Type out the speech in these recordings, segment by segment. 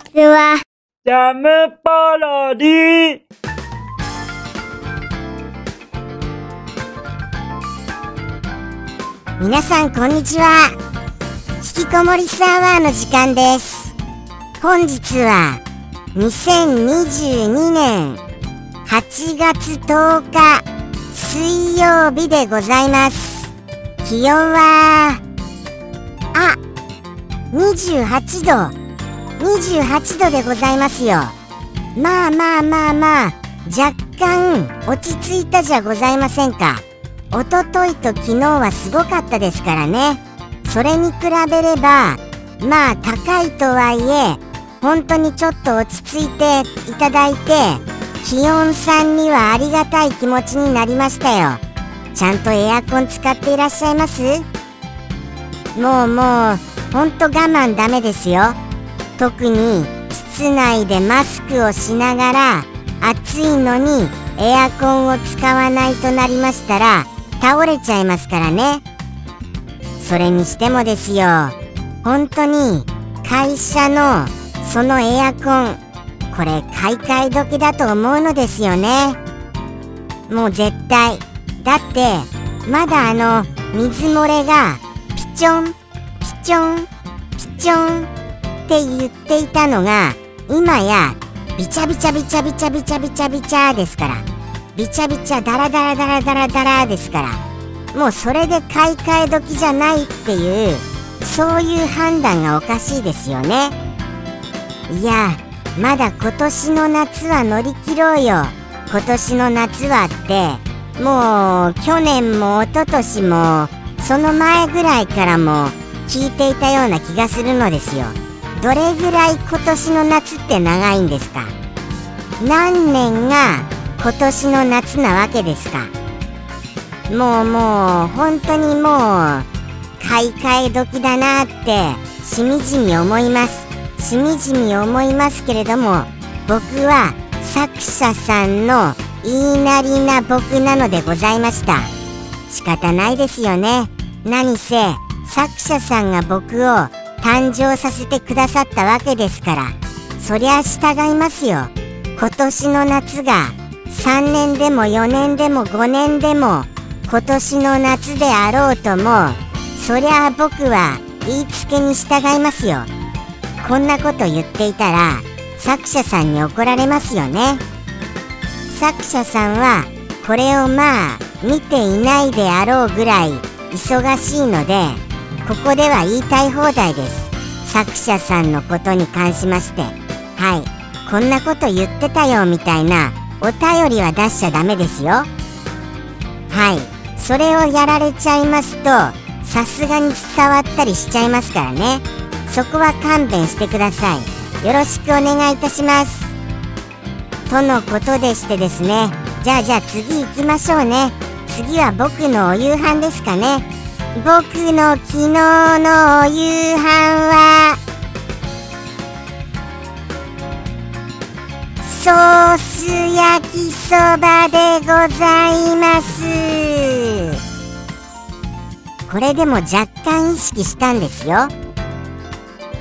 ちは。ジャムパロディ皆さんこんにちは。引きこもりサーバーの時間です。本日は2022年8月10日水曜日でございます。気温はあ28度28度でございますよ。まあまあまあまあ若干落ち着いたじゃございませんか。おとといと昨日はすごかったですからね。それに比べればまあ高いとはいえ本当にちょっと落ち着いていただいて気温さんにはありがたい気持ちになりましたよ。ちゃんとエアコン使っていらっしゃいます？もうもうほんと我慢ダメですよ。特に室内でマスクをしながら暑いのにエアコンを使わないとなりましたら倒れちゃいますからね。それにしてもですよ本当に会社のそのエアコンこれ買い替え時だと思うのですよね。もう絶対。だってまだあの水漏れがピチョンピチョンピチョンって言っていたのが今やビチャビチャビチャビチャビチャビチャビチャですから。ビチャビチャダラダラダラダラダラですから。もうそれで買い替え時じゃないっていうそういう判断がおかしいですよね。いやまだ今年の夏は乗り切ろうよ。今年の夏はってもう去年も一昨年もその前ぐらいからも聞いていたような気がするのですよ。どれぐらい今年の夏って長いんですか？何年が今年の夏なわけですか？もうもう本当にもう買い替え時だなってしみじみ思います。しみじみ思いますけれども僕は作者さんの言いなりな僕なのでございました。仕方ないですよね。何せ作者さんが僕を誕生させてくださったわけですから。そりゃ従いますよ。今年の夏が3年でも4年でも5年でも今年の夏であろうともそりゃあ僕は言いつけに従いますよ。こんなこと言っていたら作者さんに怒られますよね。作者さんはこれをまあ見ていないであろうぐらい忙しいのでここでは言いたい放題です。作者さんのことに関しましてはいこんなこと言ってたよみたいなお便りは出しちゃダメですよ。はいそれをやられちゃいますとさすがに伝わったりしちゃいますからね。そこは勘弁してください。よろしくお願いいたします。とのことでしてですね。じゃあじゃあ次行きましょうね。次は僕のお夕飯ですかね。僕の昨日のお夕飯は。ソース焼きそばでございます。これでも若干意識したんですよ。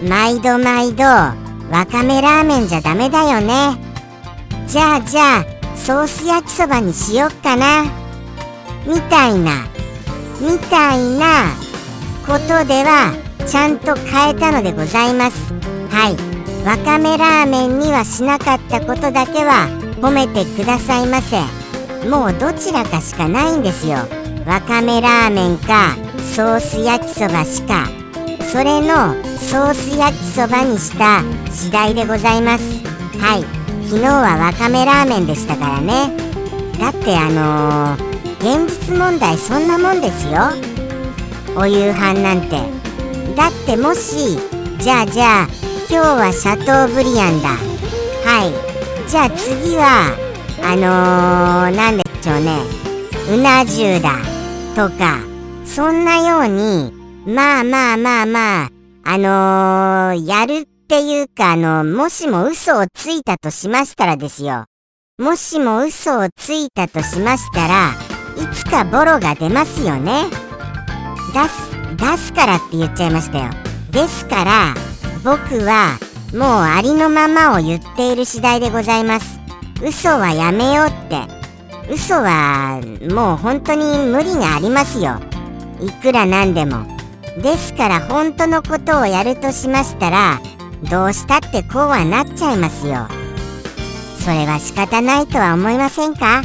毎度毎度わかめラーメンじゃダメだよね。じゃあじゃあソース焼きそばにしよっかな。みたいな。みたいなことではちゃんと変えたのでございます。はい。わかめラーメンにはしなかったことだけは褒めてくださいませ。もうどちらかしかないんですよ。わかめラーメンかソース焼きそばしか。それのソース焼きそばにした次第でございます。はい。昨日はわかめラーメンでしたからね。だってあのー、現実問題そんなもんですよ。お夕飯なんて。だってもしじゃあじゃあ今日はシャトーブリアンだ。はい。じゃあ次はあのー、なんでしょうね。うな重だ。とかそんなようにまあまあまあまああのー、やるっていうかあのもしも嘘をついたとしましたらですよ。もしも嘘をついたとしましたらいつかボロが出ますよね。出す出すからって言っちゃいましたよ。ですから僕はもうありのままを言っている次第でございます。嘘はやめようって。嘘はもう本当に無理がありますよ。いくらなんでも。ですから本当のことをやるとしましたらどうしたってこうはなっちゃいますよ。それは仕方ないとは思いませんか？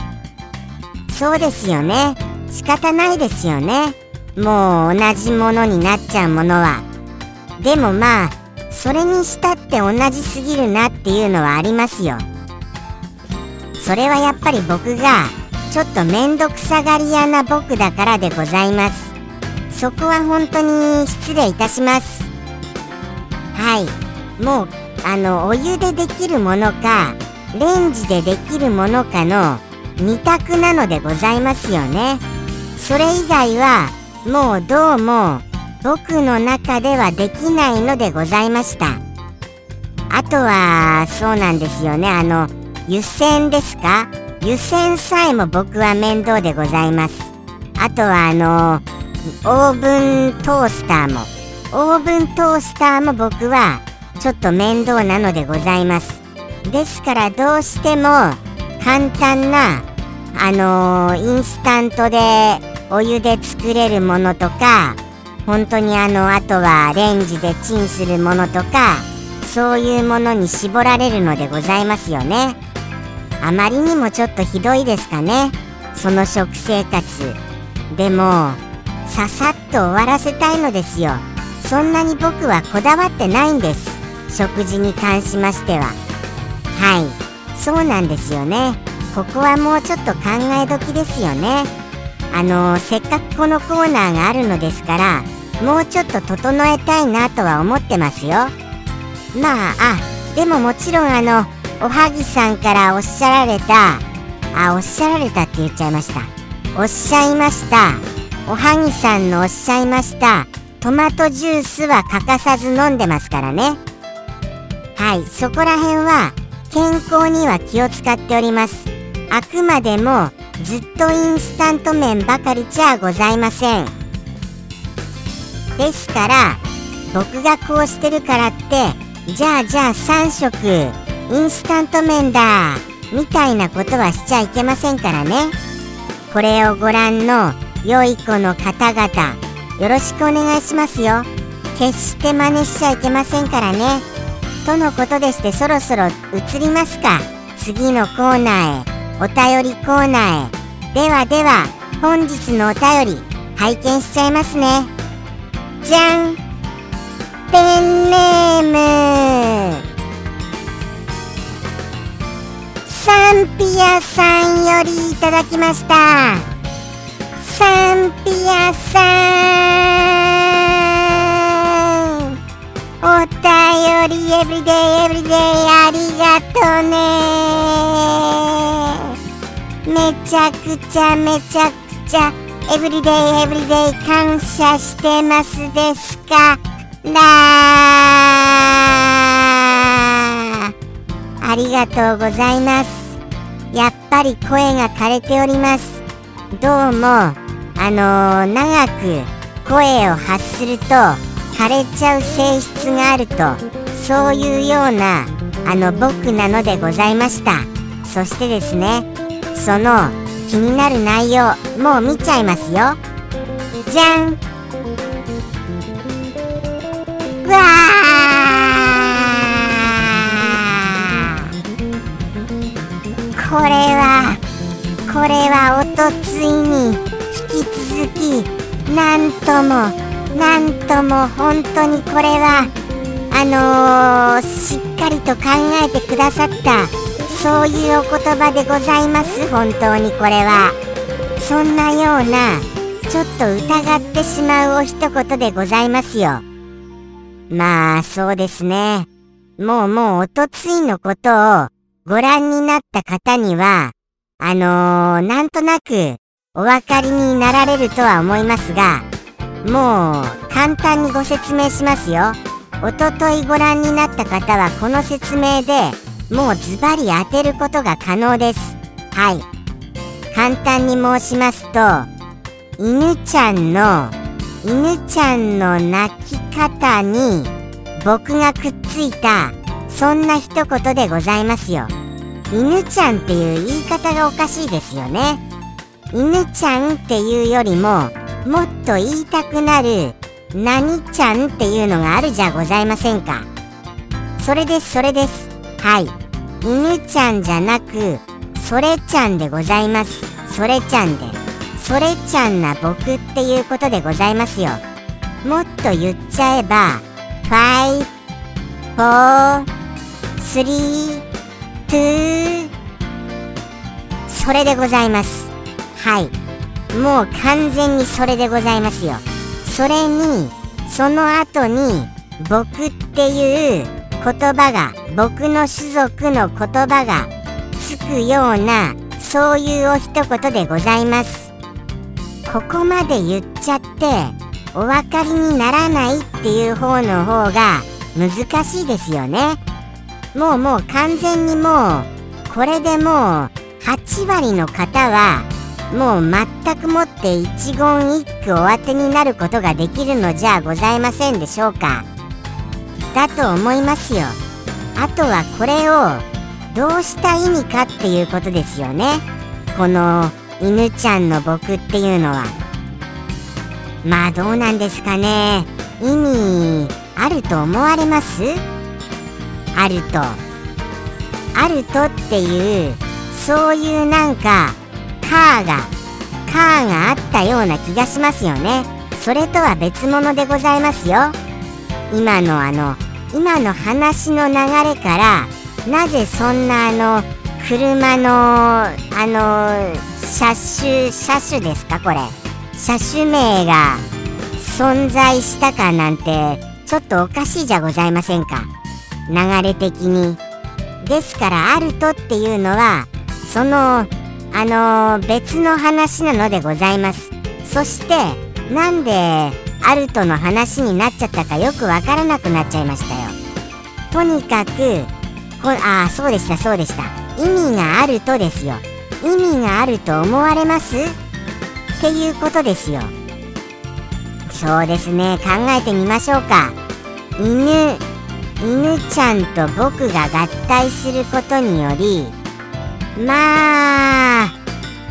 そうですよね。仕方ないですよね。もう同じものになっちゃうものは。でもまあそれにしたって同じすぎるなっていうのはありますよ。それはやっぱり僕がちょっとめんどくさがり屋な僕だからでございます。そこは本当に失礼いたします。はい。もうあのお湯でできるものかレンジでできるものかの2択なのでございますよね。それ以外はもうどうも僕の中ではできないのでございました。あとはそうなんですよね。あの湯煎ですか？湯煎さえも僕は面倒でございます。あとはあのオーブントースターも。オーブントースターも僕はちょっと面倒なのでございます。ですからどうしても簡単なあのー、インスタントでお湯で作れるものとか本当にあのあとはレンジでチンするものとかそういうものに絞られるのでございますよね。あまりにもちょっとひどいですかね。その食生活。でもささっと終わらせたいのですよ。そんなに僕はこだわってないんです。食事に関しましては。はい。そうなんですよね。ここはもうちょっと考え時ですよね。あのせっかくこのコーナーがあるのですからもうちょっと整えたいなとは思ってますよ。まああでももちろんあのおはぎさんからおっしゃられたあおっしゃられたって言っちゃいました。おっしゃいました。おはぎさんのおっしゃいました。トマトジュースは欠かさず飲んでますからね。はいそこら辺は健康には気を使っております。あくまでもずっとインスタント麺ばかりじゃございません。ですから僕がこうしてるからってじゃあじゃあ3食インスタント麺だみたいなことはしちゃいけませんからね。これをご覧の良い子の方々よろしくお願いしますよ。決して真似しちゃいけませんからね。とのことでしてそろそろ移りますか？次のコーナーへ。お便りコーナーへ。ではでは本日のお便り拝見しちゃいますね。じゃん。ペンネーム。サンピアさんよりいただきました。サンピアさん。お便りエブリデイエブリデイありがとうね。めちゃくちゃめちゃくちゃエブリデイエブリデイ感謝してますですか？らありがとうございます。やっぱり声が枯れております。どうもあのー、長く声を発すると枯れちゃう性質があるとそういうようなあの僕なのでございました。そしてですねその気になる内容もう見ちゃいますよ。じゃん。わこれはこれはおとついに引き続きなんともなんとも本当にこれはあのー、しっかりと考えてくださったそういうお言葉でございます。本当にこれは。そんなようなちょっと疑ってしまうお一言でございますよ。まあそうですね。もうもうおとついのことをご覧になった方にはあのー、なんとなくお分かりになられるとは思いますがもう簡単にご説明しますよ。おとといご覧になった方はこの説明でもうズバリ当てることが可能です。はい。簡単に申しますと犬ちゃんの犬ちゃんの鳴き方に僕がくっついたそんな一言でございますよ。犬ちゃんっていう言い方がおかしいですよね。犬ちゃんっていうよりももっと言いたくなる何ちゃんっていうのがあるじゃございませんか。それですそれです。はい。犬ちゃんじゃなくそれちゃんでございます。それちゃんで。それちゃんな僕っていうことでございますよ。もっと言っちゃえば5 4 3 2それでございます。はい。もう完全にそれでございますよ。それにその後に僕っていう言葉が僕の種族の言葉がつくようなそういうお一言でございます。ここまで言っちゃってお分かりにならないっていう方の方が難しいですよね。もうもう完全にもうこれでもう8割の方はもう全くもって一言一句お当てになることができるのじゃございませんでしょうか。だと思いますよ。あとはこれをどうした意味かっていうことですよね。この犬ちゃんの僕っていうのは。まあどうなんですかね。意味あると思われます？あると。あるとっていうそういうなんかカーがカーがあったような気がしますよね。それとは別物でございますよ。今のあの今の話の流れからなぜそんなあの車のあの車種車種ですかこれ。車種名が存在したかなんてちょっとおかしいじゃございませんか。流れ的に。ですからアルトっていうのはそのあのー、別の話なのでございます。そしてなんでアルトの話になっちゃったかよくわからなくなっちゃいましたよ。とにかくこああそうでしたそうでした。意味があるとですよ。意味があると思われます？っていうことですよ。そうですね。考えてみましょうか。犬犬ちゃんと僕が合体することによりまあ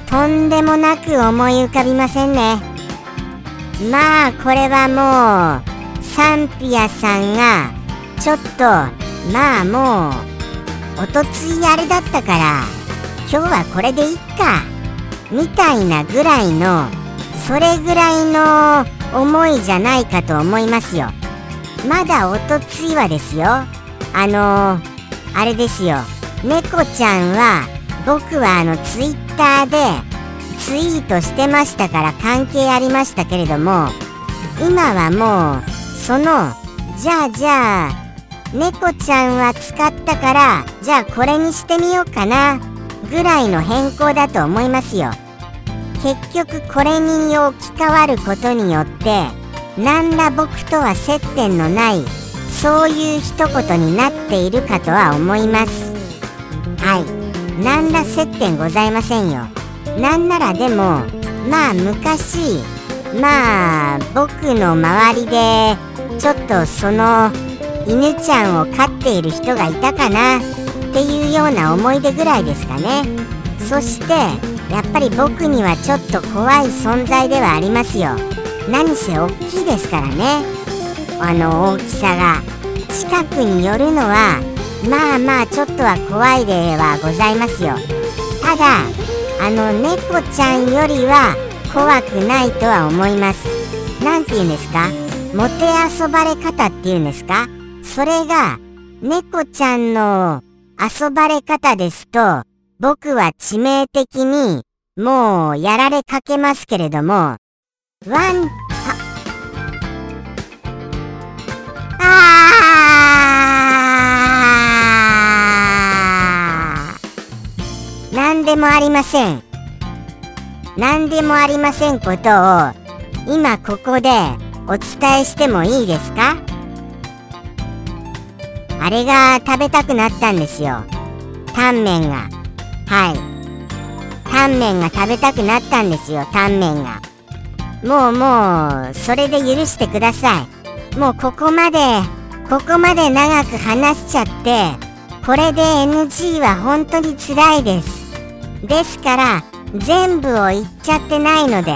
とんでもなく思い浮かびませんね。まあこれはもうサンピアさんがちょっとまあもうおとついあれだったから今日はこれでいっかみたいなぐらいのそれぐらいの思いじゃないかと思いますよ。まだおとついはですよ。あのー、あれですよ。猫ちゃんは僕はあのツイッターでツイートしてましたから関係ありましたけれども今はもうそのじゃあじゃあ猫ちゃんは使ったからじゃあこれにしてみようかなぐらいの変更だと思いますよ。結局これに置き換わることによって何ら僕とは接点のないそういう一言になっているかとは思います。はい。何ら接点ございませんよ。なんならでもまあ昔まあ僕の周りでちょっとその犬ちゃんを飼っている人がいたかなっていうような思い出ぐらいですかね。そしてやっぱり僕にはちょっと怖い存在ではありますよ。何せ大きいですからね。あの大きさが。近くに寄るのはまあまあちょっとは怖いではございますよ。ただあの猫ちゃんよりは怖くないとは思います。何て言うんですか？もてあそばれ方っていうんですか？それが猫ちゃんの遊ばれ方ですと僕は致命的にもうやられかけますけれどもワンもありません。何でもありませんことを今ここでお伝えしてもいいですか？あれが食べたくなったんですよ。タンメンが。はい。タンメンが食べたくなったんですよタンメンが。もうもうそれで許してください。もうここまでこここまで長く話しちゃってこれで NG は本当に辛いです。ですから全部を言っちゃってないので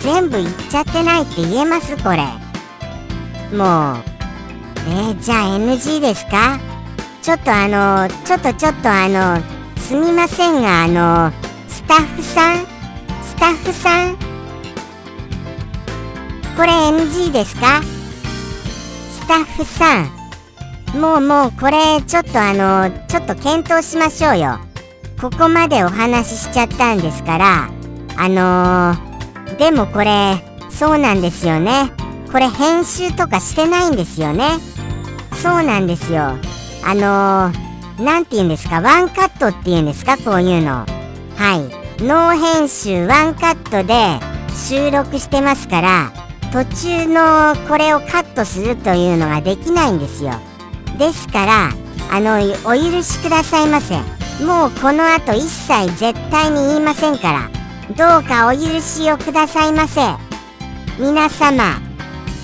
全部言っちゃってないって言えますこれ。もうえー、じゃあ NG ですか？ちょっとあのちょっとちょっとあのすみませんがあのスタッフさん？スタッフさん？これ NG ですか？スタッフさん。もうもうこれちょっとあのちょっと検討しましょうよ。ここまでお話ししちゃったんですからあのー、でもこれそうなんですよね。これ編集とかしてないんですよね。そうなんですよ。あのー、て言うんですか？ワンカットっていうんですか？こういうの。はい。ノー編集ワンカットで収録してますから途中のこれをカットするというのができないんですよ。ですからあのお許しくださいませ。もうこの後一切絶対に言いませんから。どうかお許しをくださいませ。皆様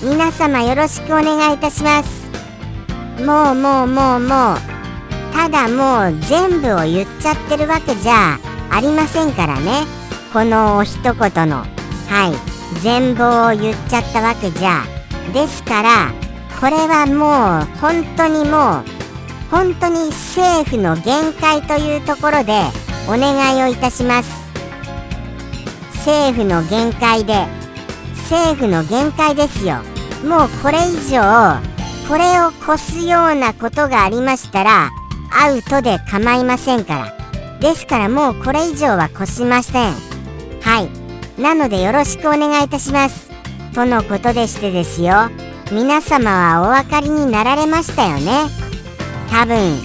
皆様よろしくお願いいたします。もうもうもうもう。ただもう全部を言っちゃってるわけじゃありませんからね。このお一言の。はい。全貌を言っちゃったわけじゃですからこれはもう本当にもう本当に政府の限界というところでお願いをいたします。政府の限界で政府の限界ですよ。もうこれ以上これを越すようなことがありましたらアウトで構いませんから。ですからもうこれ以上は越しません。はい。なのでよろしくお願いいたします。とのことでしてですよ。皆様はお分かりになられましたよね。多分。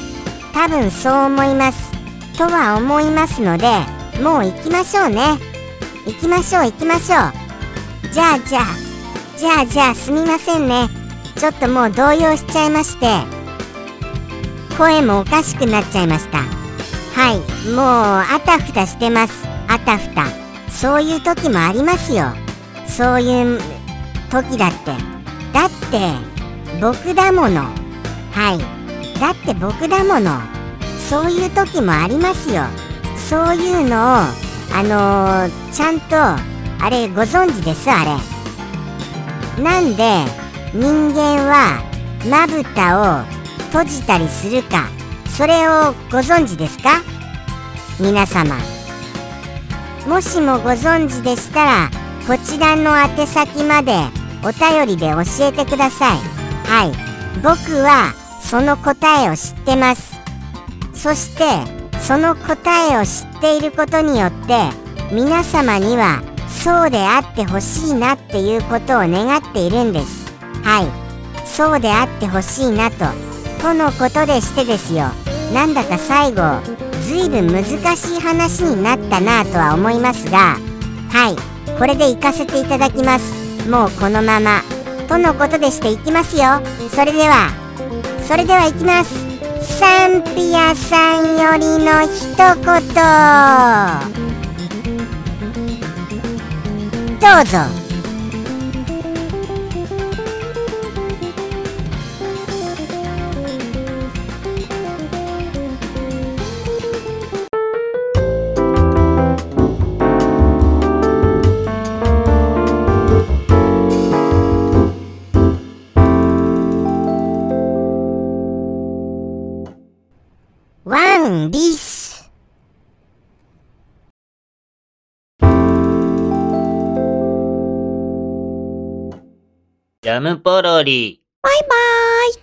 多分そう思います。とは思いますのでもう行きましょうね。行きましょう行きましょう。じゃあじゃあじゃあじゃあすみませんね。ちょっともう動揺しちゃいまして。声もおかしくなっちゃいました。はい。もうあたふたしてます。あたふた。そういう時もありますよ。そういう時だって。だって僕だもの。はい。だって僕だもの。そういう時もありますよ。そういうのをあのー、ちゃんとあれご存知です？あれ。なんで人間はまぶたを閉じたりするか。それをご存知ですか？皆様。もしもご存知でしたらこちらの宛先までお便りで教えてください。はい。僕はその答えを知ってます。そしてその答えを知っていることによって皆様にはそうであってほしいなっていうことを願っているんです。はい。そうであってほしいなと。とのことでしてですよ。なんだか最後ずいぶん難しい話になったなとは思いますがはい。これで行かせていただきます。もうこのまま。とのことでしていきますよ。それではそれではいきます。サンピアさんよりの一言。どうぞ。ムポロリ。バイバーイ。